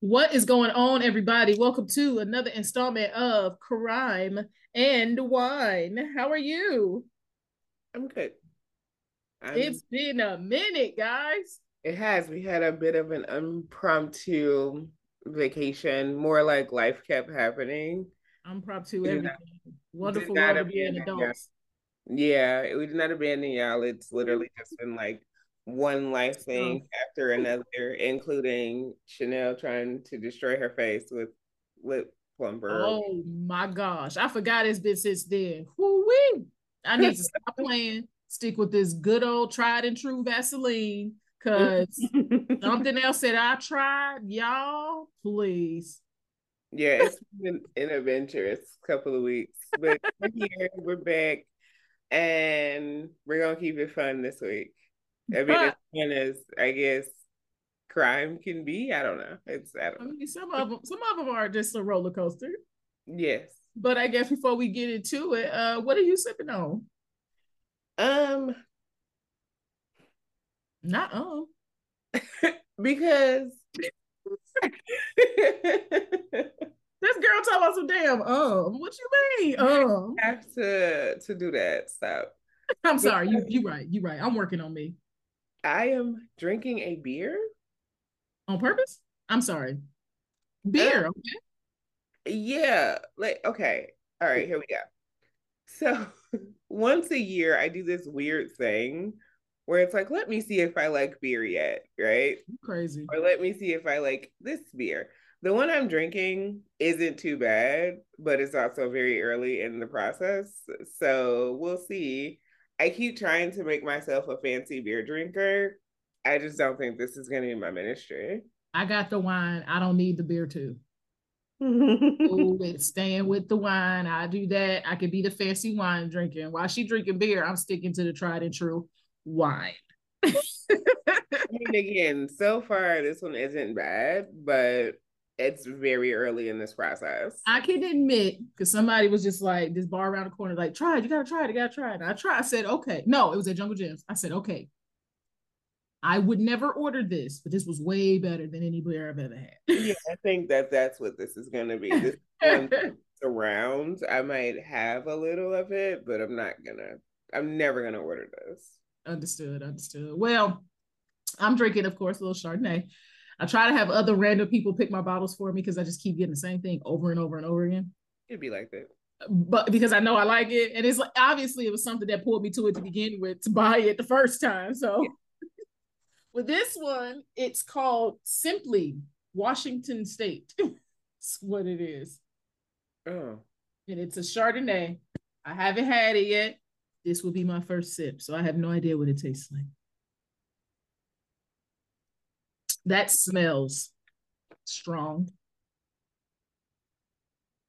What is going on, everybody? Welcome to another installment of Crime and Wine. How are you? I'm good. I'm, It's been a minute, guys. it has. We had a bit of an impromptu vacation, more like life kept happening. I'm prop to everything. not- Wonderful world being abandon you. adults. Yeah, we did not abandon y'all. It's literally just been like one life thing after another, including Chanel trying to destroy her face with lip plumber. Oh my gosh. I forgot it's been since then. Whoo-wee. I need to stop playing, stick with this good old tried and true Vaseline. Cause something else that I tried, y'all, please. Yeah, it's been an adventurous couple of weeks, but we're here, we're back, and we're gonna keep it fun this week. I mean, as fun as I guess crime can be. I don't know. It's I I don't know. mean, some of them, some of them are just a roller coaster. Yes. But I guess before we get into it, uh, what are you sipping on? Um, Not um. because This girl talking about some damn um. What you mean? Um. have to to do that. Stop. I'm sorry. You you right. You right. I'm working on me I am drinking a beer. on purpose. I'm sorry. Beer. Um, okay. Yeah, like okay. All right, here we go. So once a year I do this weird thing where it's like, let me see if I like beer yet, right? Crazy. Or let me see if I like this beer. The one I'm drinking isn't too bad, but it's also very early in the process. So we'll see. I keep trying to make myself a fancy beer drinker. I just don't think this is going to be my ministry. I got the wine. I don't need the beer too. Ooh, it's staying with the wine. I do that. I could be the fancy wine drinking. While she drinking beer, I'm sticking to the tried and true wine. I mean, again, so far this one isn't bad, but it's very early in this process. I can admit because somebody was just like this bar around the corner, like, try it, you gotta try it, you gotta try it. And I tried, I said, okay. No, it was at Jungle Gyms. I said, okay. I would never order this, but this was way better than any beer I've ever had. yeah, I think that that's what this is going to be. This around, I might have a little of it, but I'm not gonna. I'm never gonna order this. understood, understood. Well, I'm drinking, of course, a little Chardonnay. I try to have other random people pick my bottles for me because I just keep getting the same thing over and over and over again. It'd be like that. But because I know I like it, and it's like obviously it was something that pulled me to it to begin with to buy it the first time. So with this one, it's called Simply Washington State. That's what it is. Oh, And it's a Chardonnay. I haven't had it yet. This will be my first sip, so I have no idea what it tastes like. That smells strong,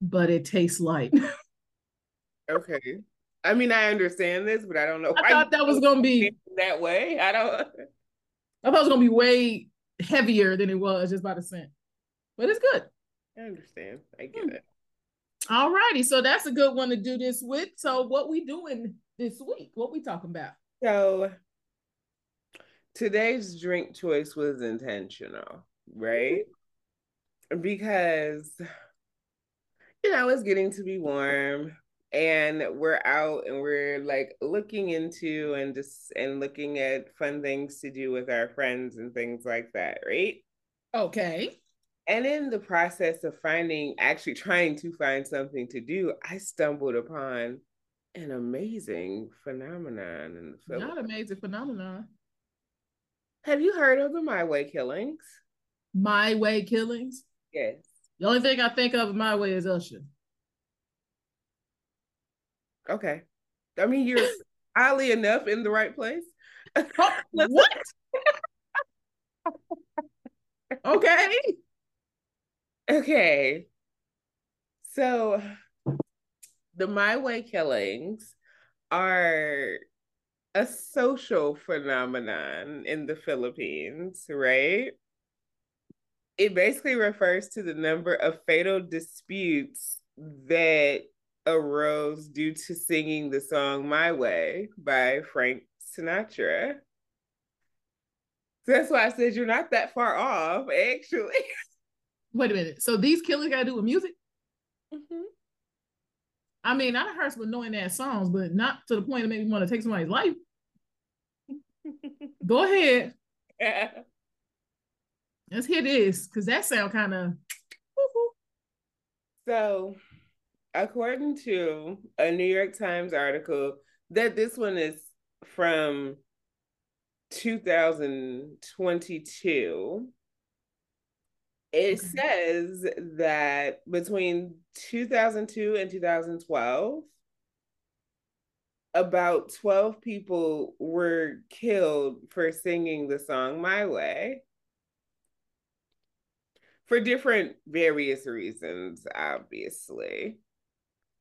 but it tastes light. okay. I mean, I understand this, but I don't know. I why thought that was gonna be. that way. I don't. I thought it was gonna be way heavier than it was just by the scent, but it's good. I understand. I get Hmm. it. All righty, so that's a good one to do this with. So what we doing this week? What we talking about? So today's drink choice was intentional, mm-hmm. right? Because you know, it's getting to be warm and we're out and we're like looking into and just and looking at fun things to do with our friends and things like that, right? Okay. And in the process of finding, actually trying to find something to do, I stumbled upon an amazing phenomenon in the. Not amazing phenomenon. Have you heard of the My Way killings? My way killings. Yes. The only thing I think of my way is Usher. Okay. I mean, you're oddly enough in the right place. Oh, what? okay. Okay. So the My Way killings are a social phenomenon in the Philippines, right? It basically refers to the number of fatal disputes that arose due to singing the song My Way by Frank Sinatra. So that's why I said you're not that far off, actually. Wait a minute. So these killers got to do with music? Mm-hmm. I mean, I heard some annoying ass songs, but not to the point of making me want to take somebody's life. Go ahead. Yeah. Let's hear this because that sound kind of. So, according to a New York Times article, that this one is from 2022. It okay. says that between 2002 and 2012, about 12 people were killed for singing the song My Way for different various reasons, obviously.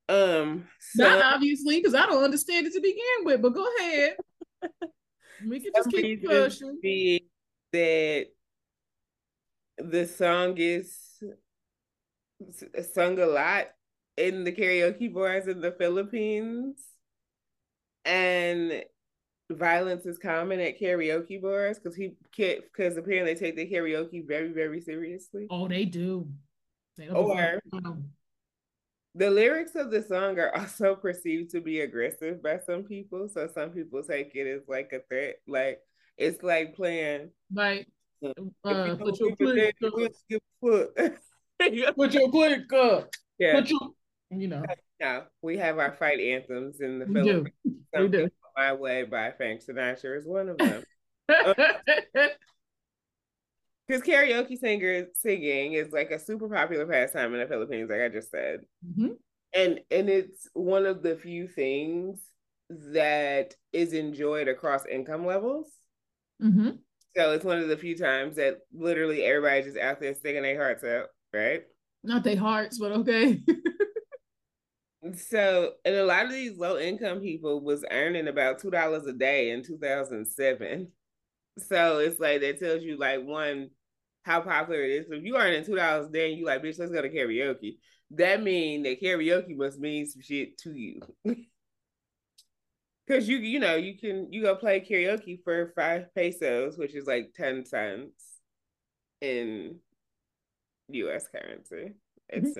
Um, so, not obviously, because I don't understand it to begin with, but go ahead. we can just keep pushing. That the song is sung a lot in the karaoke bars in the Philippines. And violence is common at karaoke bars because he can't because apparently they take the karaoke very very seriously. Oh, they do. They or the lyrics of the song are also perceived to be aggressive by some people. So some people take it as like a threat. Like it's like playing like uh, put your click foot. put your click up. Yeah. Put your you know. No, we have our fight anthems in the we Philippines. Do. We do. My Way by Frank Sinatra is one of them. Because karaoke singer singing is like a super popular pastime in the Philippines, like I just said. Mm-hmm. And and it's one of the few things that is enjoyed across income levels. Mm-hmm. So it's one of the few times that literally everybody's just out there sticking their hearts out, right? Not their hearts, but okay. so, and a lot of these low income people was earning about two dollars a day in 2007. So it's like that tells you like one how popular it is. So if you earning two dollars a day and you like, bitch, let's go to karaoke. That mean that karaoke must mean some shit to you. Cause you you know you can you go play karaoke for five pesos, which is like ten cents in U.S. currency. It's mm-hmm.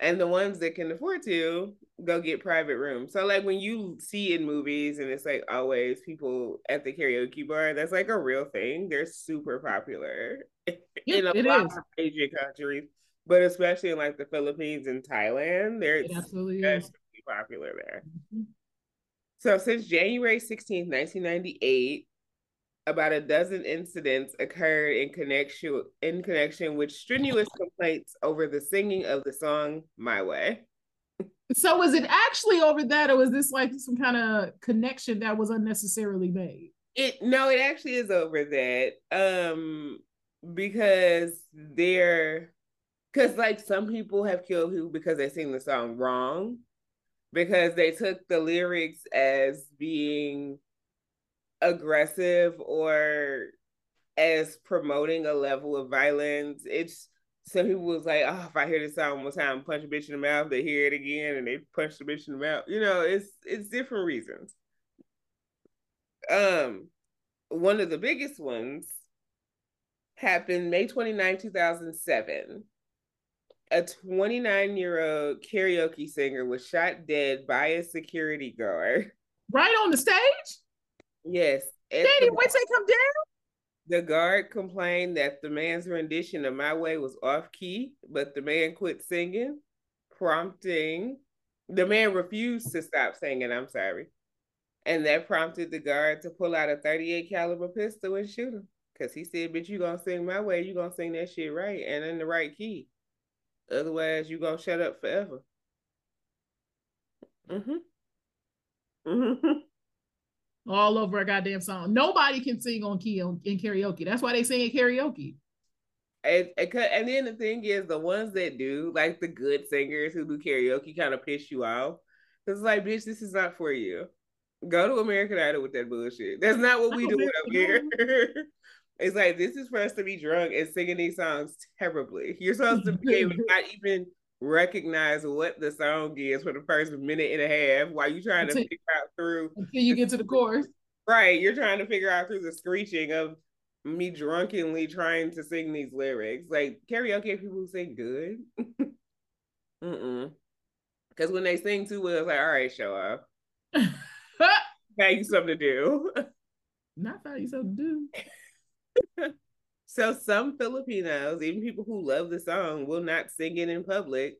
and the ones that can afford to go get private rooms. So like when you see in movies and it's like always people at the karaoke bar, that's like a real thing. They're super popular in a lot is. of Asian countries, but especially in like the Philippines and Thailand, they're absolutely popular there. Mm-hmm. So since January 16th, 1998, about a dozen incidents occurred in connection in connection with strenuous complaints over the singing of the song My Way. So was it actually over that or was this like some kind of connection that was unnecessarily made? It no, it actually is over that. Um because they're because like some people have killed people because they sing the song wrong because they took the lyrics as being aggressive or as promoting a level of violence. It's some people was like, oh, if I hear this song one time, punch a bitch in the mouth, they hear it again and they punch the bitch in the mouth. You know, it's it's different reasons. Um, one of the biggest ones happened May 29, 2007 a 29 year old karaoke singer was shot dead by a security guard. Right on the stage? Yes. Daddy, wait till they come down. The guard complained that the man's rendition of My Way was off key, but the man quit singing, prompting the man refused to stop singing. I'm sorry. And that prompted the guard to pull out a 38 caliber pistol and shoot him. Cause he said, bitch, you gonna sing my way, you gonna sing that shit right and in the right key. Otherwise, you gonna shut up forever. Mm-hmm. Mm-hmm. All over a goddamn song. Nobody can sing on key in karaoke. That's why they sing in karaoke. And, and then the thing is, the ones that do, like the good singers who do karaoke, kind of piss you off. Cause it's like, bitch, this is not for you. Go to American Idol with that bullshit. That's not what we do up here. It's like this is for us to be drunk and singing these songs terribly. You're supposed to be able to not even recognize what the song is for the first minute and a half while you're trying until, to figure out through until you get to the chorus. Right. You're trying to figure out through the screeching of me drunkenly trying to sing these lyrics. Like karaoke people sing good. Mm-mm. Because when they sing too well, it's like, all right, show up. Find you something to do. Not find you something to do. So some Filipinos, even people who love the song, will not sing it in public.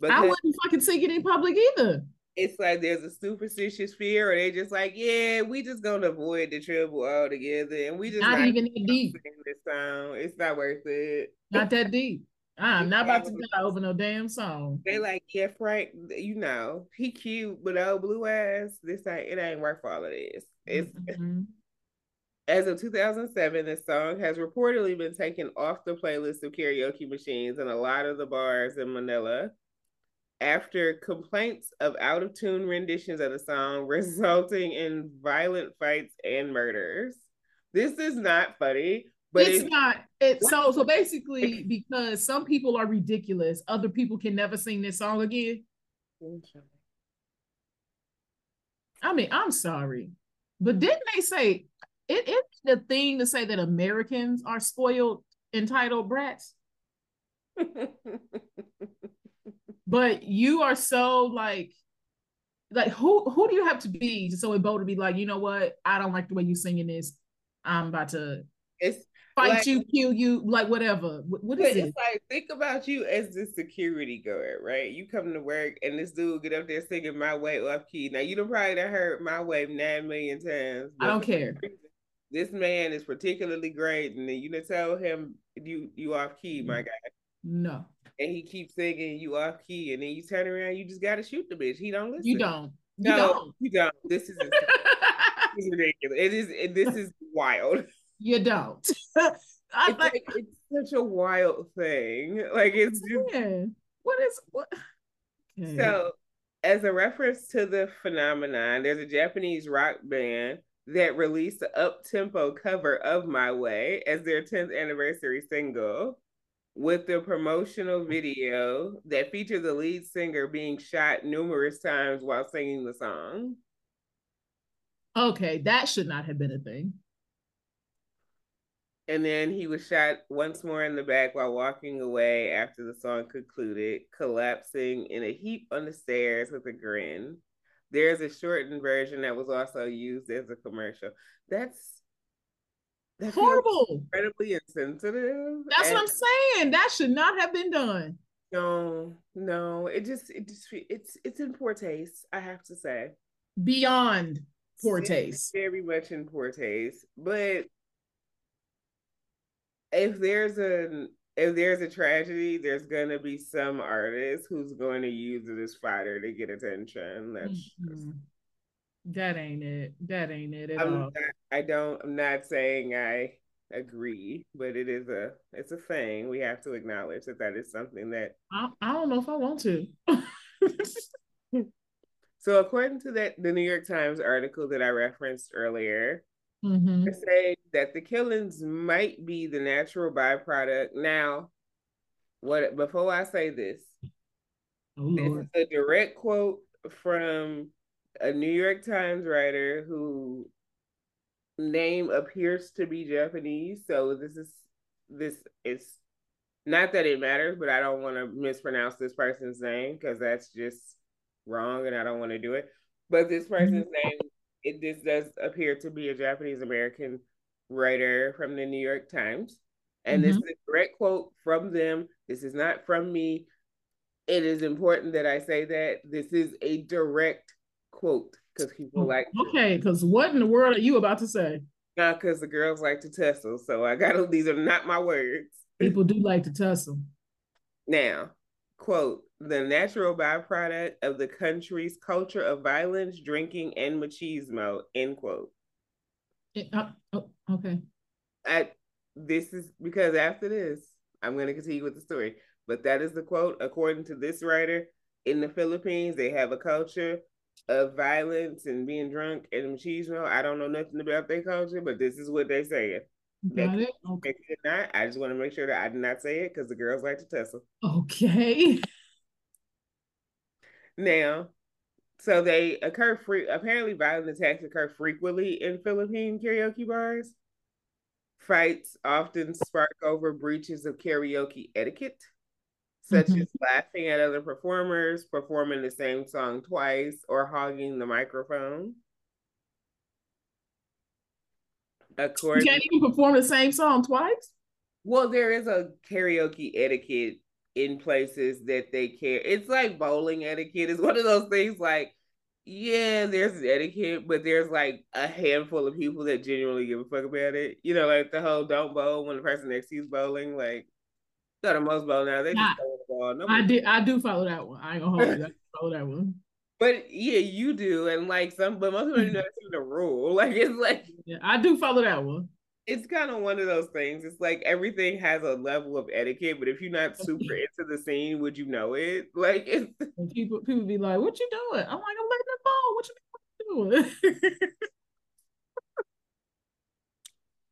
But I wouldn't fucking sing it in public either. It's like there's a superstitious fear, or they just like, yeah, we just gonna avoid the trouble altogether, and we just not, not even that deep. This song, it's not worth it. Not that deep. I'm not about to die over no damn song. They like, yeah, Frank, you know, he cute, but old blue ass, this ain't it ain't worth all of this. It's mm-hmm. As of 2007, the song has reportedly been taken off the playlist of karaoke machines in a lot of the bars in Manila after complaints of out of tune renditions of the song, resulting in violent fights and murders. This is not funny. But it's it, not it so so basically because some people are ridiculous, other people can never sing this song again. I mean, I'm sorry. But didn't they say it is the thing to say that Americans are spoiled, entitled brats? but you are so like like who who do you have to be so it bold to be like, you know what? I don't like the way you singing this. I'm about to it's fight like, you, kill you, like whatever. what, what is it? Like think about you as the security guard, right? You come to work and this dude get up there singing "My Way" off key. Now you don't probably done heard "My Way" nine million times. I don't care. This man is particularly great, and then you tell him you you off key, my mm-hmm. guy. No. And he keeps singing you off key, and then you turn around, you just gotta shoot the bitch. He don't listen. You don't. You no, don't. you don't. This is, this is ridiculous. It is. It, this is wild you don't. I it's, like, it's such a wild thing. Like it's just yeah. what is what okay. so as a reference to the phenomenon, there's a Japanese rock band that released the up tempo cover of My Way as their 10th anniversary single with the promotional video that features the lead singer being shot numerous times while singing the song. Okay, that should not have been a thing. And then he was shot once more in the back while walking away after the song concluded, collapsing in a heap on the stairs with a grin. There's a shortened version that was also used as a commercial. That's that's horrible. Incredibly insensitive. That's and what I'm saying. That should not have been done. No, no. It just it just it's it's in poor taste, I have to say. Beyond poor taste. Very much in poor taste. But if there's a if there's a tragedy, there's gonna be some artist who's going to use it as fodder to get attention. That's mm-hmm. that ain't it. That ain't it at I'm all. Not, I don't. I'm not saying I agree, but it is a it's a thing. We have to acknowledge that that is something that I, I don't know if I want to. so according to that the New York Times article that I referenced earlier, mm-hmm. say that the killings might be the natural byproduct. Now, what before I say this, oh, this is a direct quote from a New York Times writer who name appears to be Japanese. So this is this is not that it matters, but I don't want to mispronounce this person's name because that's just wrong and I don't want to do it. But this person's mm-hmm. name it this does appear to be a Japanese American writer from the New York Times. And mm-hmm. this is a direct quote from them. This is not from me. It is important that I say that this is a direct quote because people like okay because what in the world are you about to say not because the girls like to tussle so i gotta these are not my words people do like to tussle now quote the natural byproduct of the country's culture of violence, drinking, and machismo, end quote. It, uh, oh, okay. I, this is because after this, I'm going to continue with the story. But that is the quote. According to this writer, in the Philippines, they have a culture of violence and being drunk and machismo. I don't know nothing about their culture, but this is what they say. Got it. Okay. Not. I just want to make sure that I did not say it because the girls like to tussle. Okay. Now, so they occur free. Apparently, violent attacks occur frequently in Philippine karaoke bars. Fights often spark over breaches of karaoke etiquette, such mm-hmm. as laughing at other performers, performing the same song twice, or hogging the microphone. According, you can't even perform the same song twice. Well, there is a karaoke etiquette in places that they care. It's like bowling etiquette. It's one of those things like, yeah, there's etiquette, but there's like a handful of people that genuinely give a fuck about it. You know, like the whole don't bowl when the person next to you's bowling. Like, got a most bowl now. They just throw the ball. Nobody I did. I do follow that one. I ain't gonna hold you. I follow that one. But yeah, you do, and like some, but most of them do not know the rule. Like it's like yeah, I do follow that one it's kind of one of those things. It's like everything has a level of etiquette, but if you're not super into the scene, would you know it? Like it's and people people be like, "What you doing?" I'm like, "I'm letting it fall." What you doing?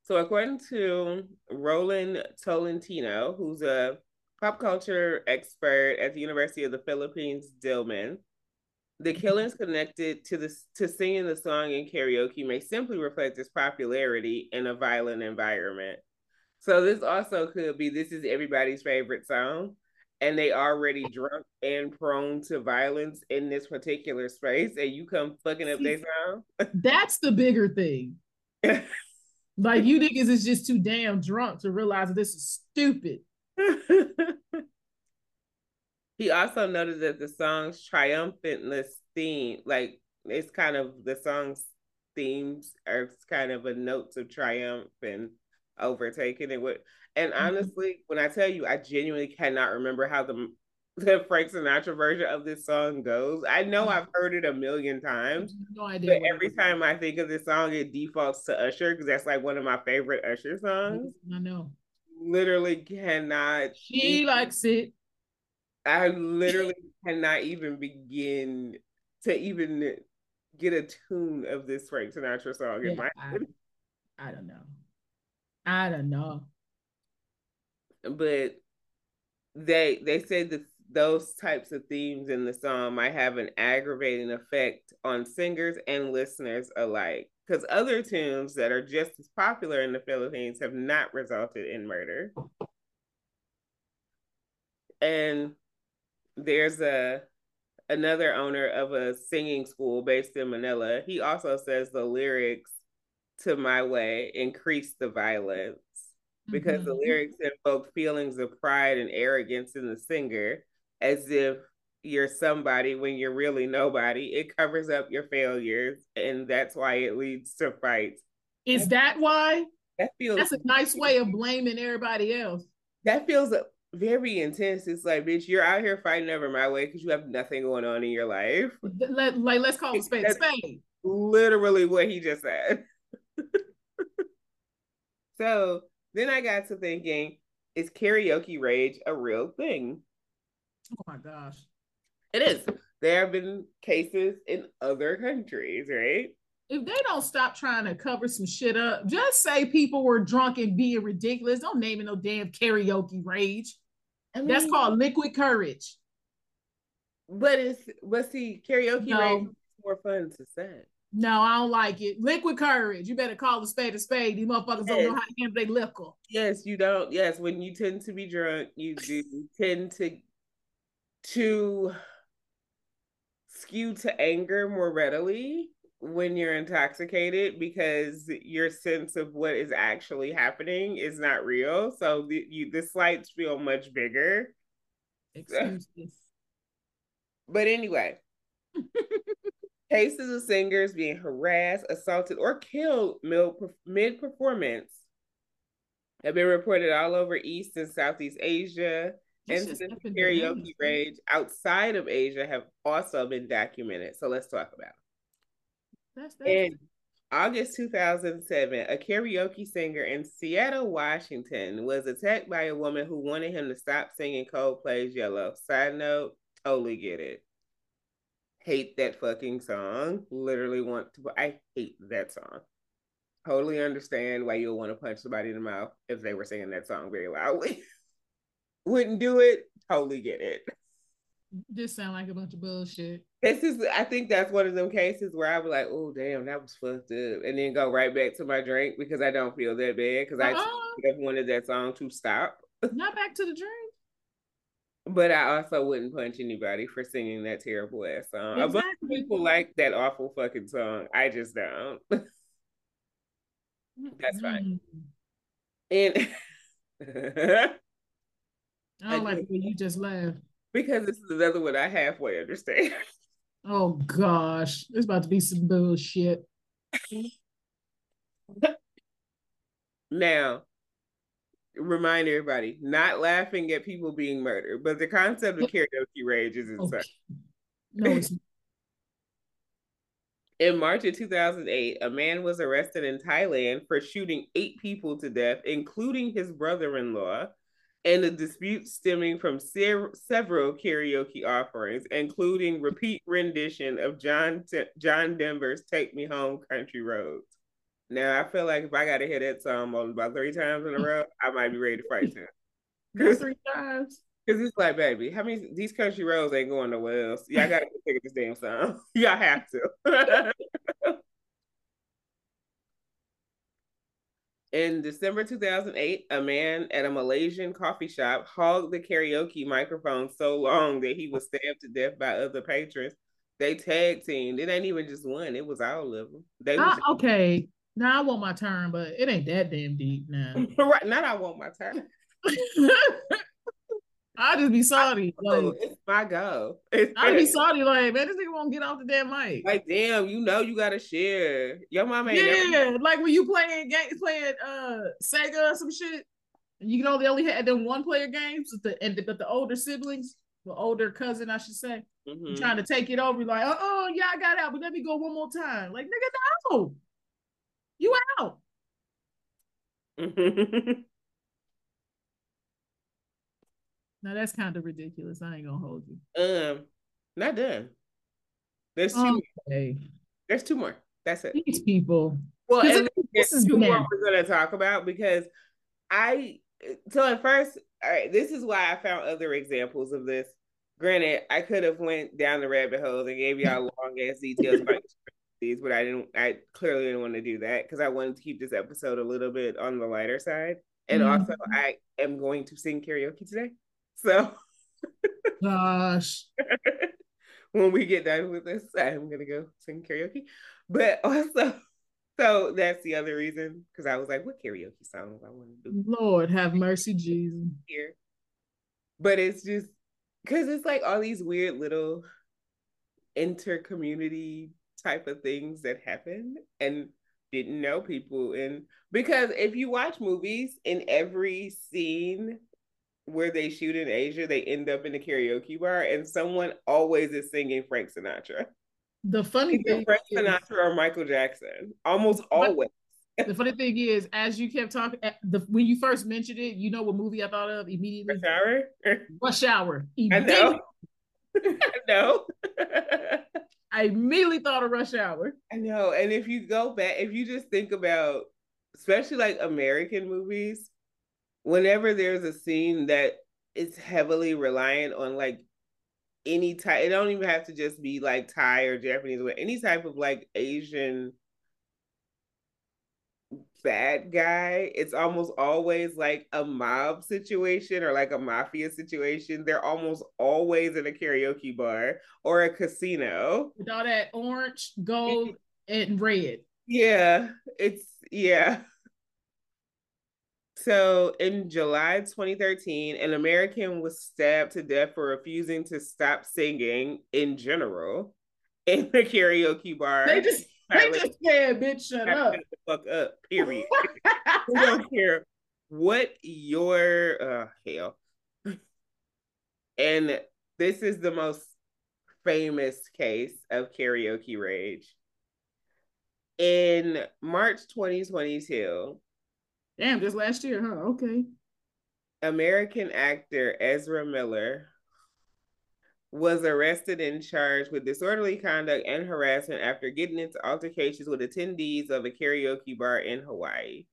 so according to Roland Tolentino, who's a pop culture expert at the University of the Philippines, Diliman, the killings connected to the to singing the song in karaoke may simply reflect its popularity in a violent environment. So this also could be this is everybody's favorite song, and they already drunk and prone to violence in this particular space, and you come fucking up their song. That's the bigger thing. like you niggas is just too damn drunk to realize that this is stupid. He also noted that the song's triumphantness theme, like it's kind of the song's themes are kind of a notes of triumph and overtaking it with. And mm-hmm. honestly, when I tell you, I genuinely cannot remember how the the Frank Sinatra version of this song goes. I know mm-hmm. I've heard it a million times. No idea. But every time I think of this song, it defaults to Usher because that's like one of my favorite Usher songs. I know. Literally cannot. She likes it. I literally cannot even begin to even get a tune of this Frank Sinatra song yeah, in my I, I don't know. I don't know. But they they said that those types of themes in the song might have an aggravating effect on singers and listeners alike. Because other tunes that are just as popular in the Philippines have not resulted in murder. And there's a another owner of a singing school based in Manila. He also says the lyrics to My Way increase the violence because mm-hmm. the lyrics invoke feelings of pride and arrogance in the singer as if you're somebody when you're really nobody. It covers up your failures, and that's why it leads to fights. Is that why? That feels that's a nice way of blaming everybody else. That feels very intense. It's like, bitch, you're out here fighting over my way because you have nothing going on in your life. Let, like, let's call it spade spade. Literally what he just said. so then I got to thinking, is karaoke rage a real thing? Oh my gosh. It is. There have been cases in other countries, right? If they don't stop trying to cover some shit up, just say people were drunk and being ridiculous. Don't name it no damn karaoke rage. I mean, That's called liquid courage. But it's but see, karaoke no. rage is more fun to say. No, I don't like it. Liquid courage. You better call a spade a spade. These motherfuckers yes. don't know how to handle their liquor. Yes, you don't. Yes, when you tend to be drunk, you do tend to to skew to anger more readily when you're intoxicated because your sense of what is actually happening is not real. So the, you, the slights feel much bigger. Excuses. but anyway, cases of singers being harassed, assaulted, or killed mid performance have been reported all over East and Southeast Asia. Incidents of karaoke rage outside of Asia have also been documented. So let's talk about it. That's, in August 2007, a karaoke singer in Seattle, Washington, was attacked by a woman who wanted him to stop singing Coldplay's Yellow. Side note, totally get it. Hate that fucking song. Literally want to. I hate that song. Totally understand why you'll want to punch somebody in the mouth if they were singing that song very loudly. Wouldn't do it. Totally get it. This sound like a bunch of bullshit. This is I think that's one of them cases where I was like, oh damn, that was fucked up, and then go right back to my drink because I don't feel that bad because uh-uh. I uh-huh. wanted that song to stop. Not back to the drink. But I also wouldn't punch anybody for singing that terrible ass song. Exactly. A bunch of people like that awful fucking song. I just don't. Mm, that's fine. Mm. And I don't like when you just laugh. Because this is another one I halfway understand. Oh gosh, it's about to be some bullshit. now, remind everybody, not laughing at people being murdered, but the concept of karaoke rage is insane. Okay. No, in March of 2008, a man was arrested in Thailand for shooting eight people to death, including his brother in law, and a dispute stemming from ser- several karaoke offerings, including repeat rendition of John, John Denver's Take Me Home Country Roads. Now, I feel like if I got to hear that song about three times in a row, I might be ready to fight him. three times. Cause it's like, baby, how many these country roads ain't going nowhere else? Y'all gotta go take this damn song. Y'all have to. In December 2008, a man at a Malaysian coffee shop hogged the karaoke microphone so long that he was stabbed to death by other patrons. They tag teamed. It ain't even just one; it was all of them. They uh, okay. Now I want my turn, but it ain't that damn deep now. right now, I want my turn. I just be salty. Like, it's my go. I be salty. Like, man, this nigga won't get off the damn mic. Like, damn, you know you gotta share. Your mama Yeah, never... like when you playing games, playing uh Sega or some shit. You know they only had them one player games, but the and the, but the older siblings, the older cousin, I should say, mm-hmm. trying to take it over. Like, oh, oh, yeah, I got out, but let me go one more time. Like, nigga, no, you out. Now that's kind of ridiculous. I ain't gonna hold you. Um, not done. There's two. Okay. There's two more. That's it. These people. Well, and this is two more we're gonna talk about because I. So at first, all right, this is why I found other examples of this. Granted, I could have went down the rabbit hole and gave y'all long ass details about these, but I didn't. I clearly didn't want to do that because I wanted to keep this episode a little bit on the lighter side. And mm-hmm. also, I am going to sing karaoke today. So, gosh, when we get done with this, I'm gonna go sing karaoke. But also, so that's the other reason because I was like, what karaoke songs I want to do? Lord have mercy, Jesus. Here, but it's just because it's like all these weird little inter-community type of things that happen and didn't know people and because if you watch movies in every scene where they shoot in Asia, they end up in a karaoke bar, and someone always is singing Frank Sinatra. The funny thing, Frank is, Sinatra or Michael Jackson, almost always. The funny thing is, as you kept talking, eh, the, when you first mentioned it, you know what movie I thought of immediately? Rush Hour. Rush Hour. I know. I know. I immediately thought of Rush Hour. I know, and if you go back, if you just think about, especially like American movies, whenever there's a scene that is heavily reliant on like any type it don't even have to just be like Thai or Japanese or any type of like Asian bad guy, it's almost always like a mob situation or like a mafia situation. They're almost always in a karaoke bar or a casino. With all that orange, gold, and red. Yeah, it's yeah. So in July 2013, an American was stabbed to death for refusing to stop singing in general in the karaoke bar. They just they just said, bitch, shut up. fuck up, period. we don't care what your uh hell. and this is the most famous case of karaoke rage. In March 2022, Damn, just last year, huh? Okay. American actor Ezra Miller was arrested and charged with disorderly conduct and harassment after getting into altercations with attendees of a karaoke bar in Hawaii.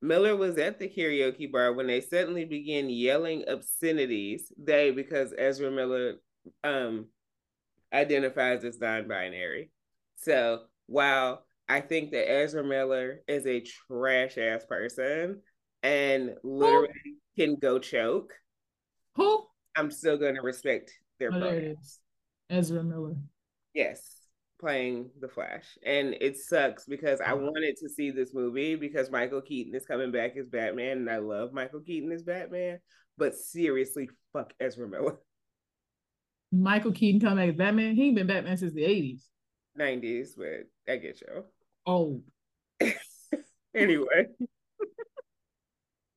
Miller was at the karaoke bar when they suddenly began yelling obscenities. They, because Ezra Miller um, identifies as non-binary. So while I think that Ezra Miller is a trash ass person and literally Who? can go choke. Who? I'm still gonna respect their oh, there it is. Ezra Miller. Yes, playing the Flash. And it sucks because I oh. wanted to see this movie because Michael Keaton is coming back as Batman and I love Michael Keaton as Batman. But seriously, fuck Ezra Miller. Michael Keaton coming back as Batman? He ain't been Batman since the 80s. 90s, but I get you. Oh. anyway.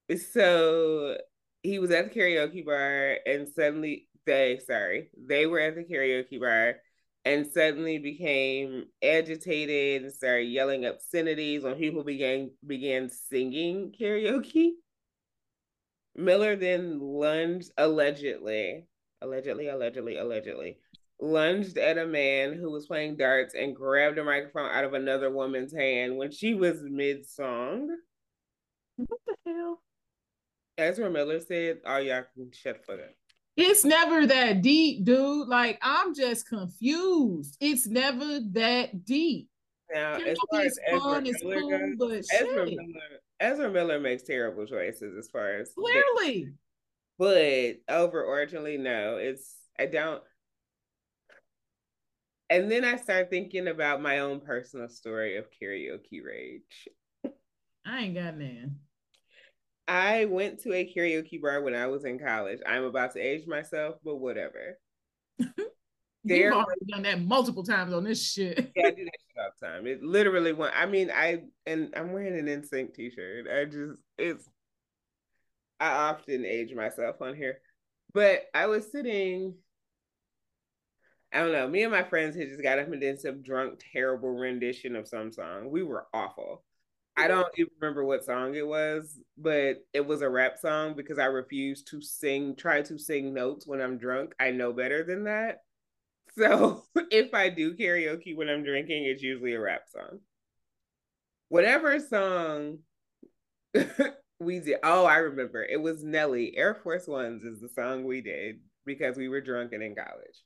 so he was at the karaoke bar and suddenly they sorry, they were at the karaoke bar and suddenly became agitated and started yelling obscenities when people began began singing karaoke. Miller then lunged allegedly, allegedly, allegedly, allegedly, lunged at a man who was playing darts and grabbed a microphone out of another woman's hand when she was mid song. What the hell? Ezra Miller said, "Oh, y'all can shut the fuck up." It's never that deep, dude. Like I'm just confused. It's never that deep. Now, as far as Ezra Miller cool, goes, Ezra Miller, Ezra Miller makes terrible choices as far as clearly. But overarchingly, no. It's I don't. And then I start thinking about my own personal story of karaoke rage. I ain't got none. I went to a karaoke bar when I was in college. I'm about to age myself, but whatever. You've already done that multiple times on this shit. yeah, I do that shit all the time. It literally went. I mean, I and I'm wearing an NSYNC t-shirt. I just it's. I often age myself on here, but I was sitting. I don't know. Me and my friends had just got up and did some drunk, terrible rendition of some song. We were awful. I don't even remember what song it was, but it was a rap song because I refuse to sing, try to sing notes when I'm drunk. I know better than that. So if I do karaoke when I'm drinking, it's usually a rap song. Whatever song we did. Oh, I remember. It was Nelly. Air Force Ones is the song we did because we were drunk and in college.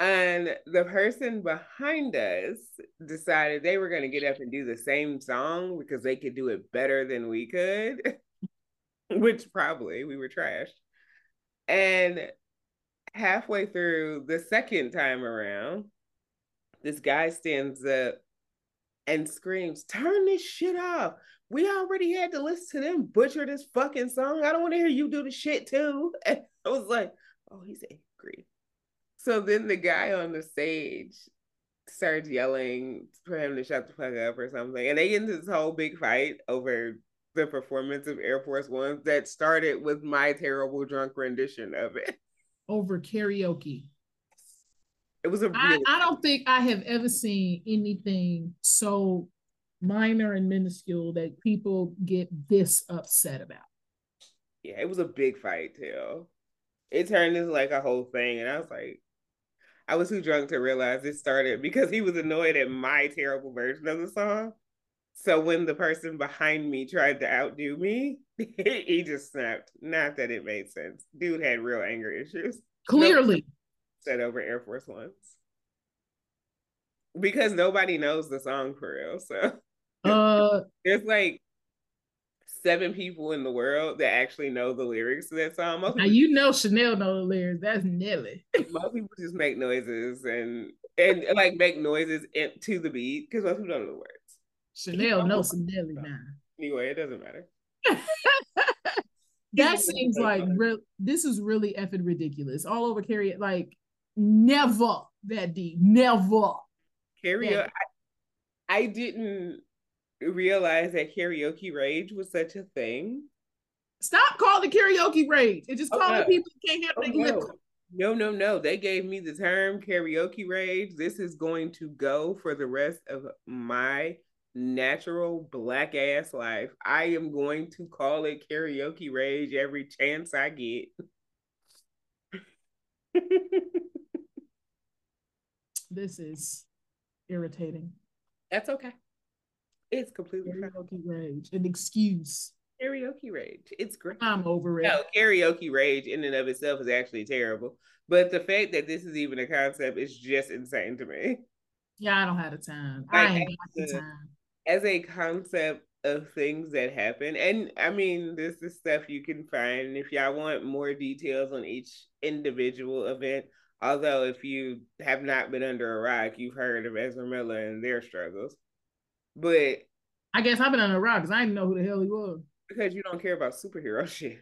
And the person behind us decided they were going to get up and do the same song because they could do it better than we could, which probably we were trashed. And halfway through the second time around, this guy stands up and screams, Turn this shit off. We already had to listen to them butcher this fucking song. I don't want to hear you do the shit too. And I was like, Oh, he's angry. So then the guy on the stage starts yelling for him to shut the fuck up or something. And they get into this whole big fight over the performance of Air Force One that started with my terrible drunk rendition of it. Over karaoke. It was a really- I, I don't think I have ever seen anything so minor and minuscule that people get this upset about. Yeah, it was a big fight too. It turned into like a whole thing, and I was like, I was too drunk to realize it started because he was annoyed at my terrible version of the song. So when the person behind me tried to outdo me, he just snapped. Not that it made sense. Dude had real anger issues. Clearly. Said over Air Force Ones. Because nobody knows the song for real. So uh there's like seven people in the world that actually know the lyrics to that song. Most now you know Chanel know the lyrics. That's Nelly. most people just make noises and and like make noises in, to the beat because most people don't know the words. Chanel knows some Nelly now. Anyway, it doesn't matter. that seems like real. This is really effing ridiculous. All over Carrie, like never that deep. Never. Carrie, I, I didn't realize that karaoke rage was such a thing. Stop calling the karaoke rage. It just oh, calling no. people who can't have oh, no. no, no, no. They gave me the term karaoke rage. This is going to go for the rest of my natural black ass life. I am going to call it karaoke rage every chance I get. this is irritating. That's okay. It's completely karaoke rage, an excuse. karaoke rage. It's great. I'm over it. No, karaoke rage in and of itself is actually terrible. But the fact that this is even a concept is just insane to me. Yeah, I don't have the time. Like, I ain't got the time. As a concept of things that happen, and I mean, this is stuff you can find if y'all want more details on each individual event. Although, if you have not been under a rock, you've heard of Ezra Miller and their struggles. But I guess I've been on a rock because I didn't know who the hell he was. Because you don't care about superhero shit.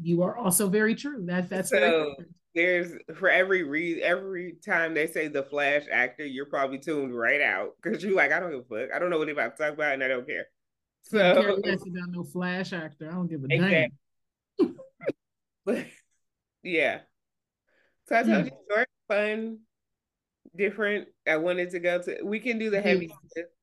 You are also very true. That that's so there's for every reason every time they say the Flash actor, you're probably tuned right out because you're like, I don't give a fuck. I don't know what they're about to talk about, and I don't care. So I care less about no Flash actor. I don't give a exactly. damn. but yeah. So I told mm. you short, fun, different. I wanted to go to we can do the heavy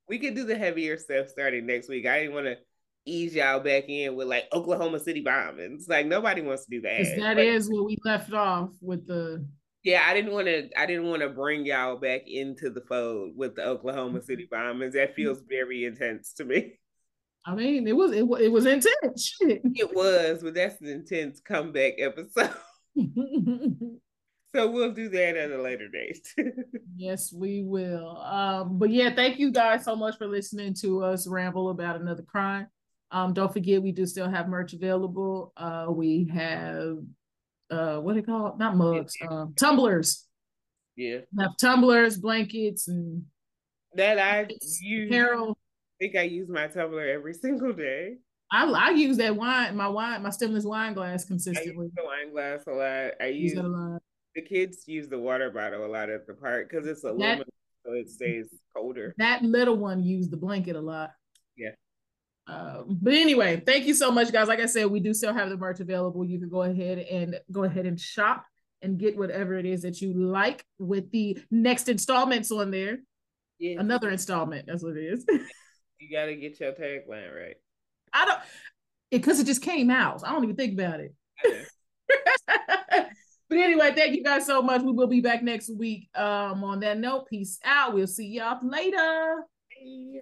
we can do the heavier stuff starting next week. I didn't want to ease y'all back in with like Oklahoma City bombings. Like nobody wants to do that. That but, is where we left off with the. Yeah, I didn't want to. I didn't want to bring y'all back into the fold with the Oklahoma mm-hmm. City bombings. That feels very intense to me. I mean, it was it, it was intense. Shit. It was, but that's an intense comeback episode. So we'll do that at a later date. yes, we will. Um, but yeah, thank you guys so much for listening to us ramble about another crime. Um, don't forget we do still have merch available. Uh, we have uh, what do you call it? Not mugs, um, tumblers. Yeah, we have tumblers, blankets, and that I use. Carol, I think I use my tumbler every single day. I, I use that wine, my wine, my stemless wine glass consistently. I use the wine glass a lot. I use, use a lot the kids use the water bottle a lot at the park because it's aluminum, that, so it stays colder. That little one used the blanket a lot. Yeah. Um, but anyway, thank you so much, guys. Like I said, we do still have the merch available. You can go ahead and go ahead and shop and get whatever it is that you like with the next installments on there. Yeah. Another installment. That's what it is. you got to get your tagline right. I don't, because it, it just came out. So I don't even think about it. But anyway, thank you guys so much. We will be back next week. Um, on that note, peace out. We'll see y'all later. Bye.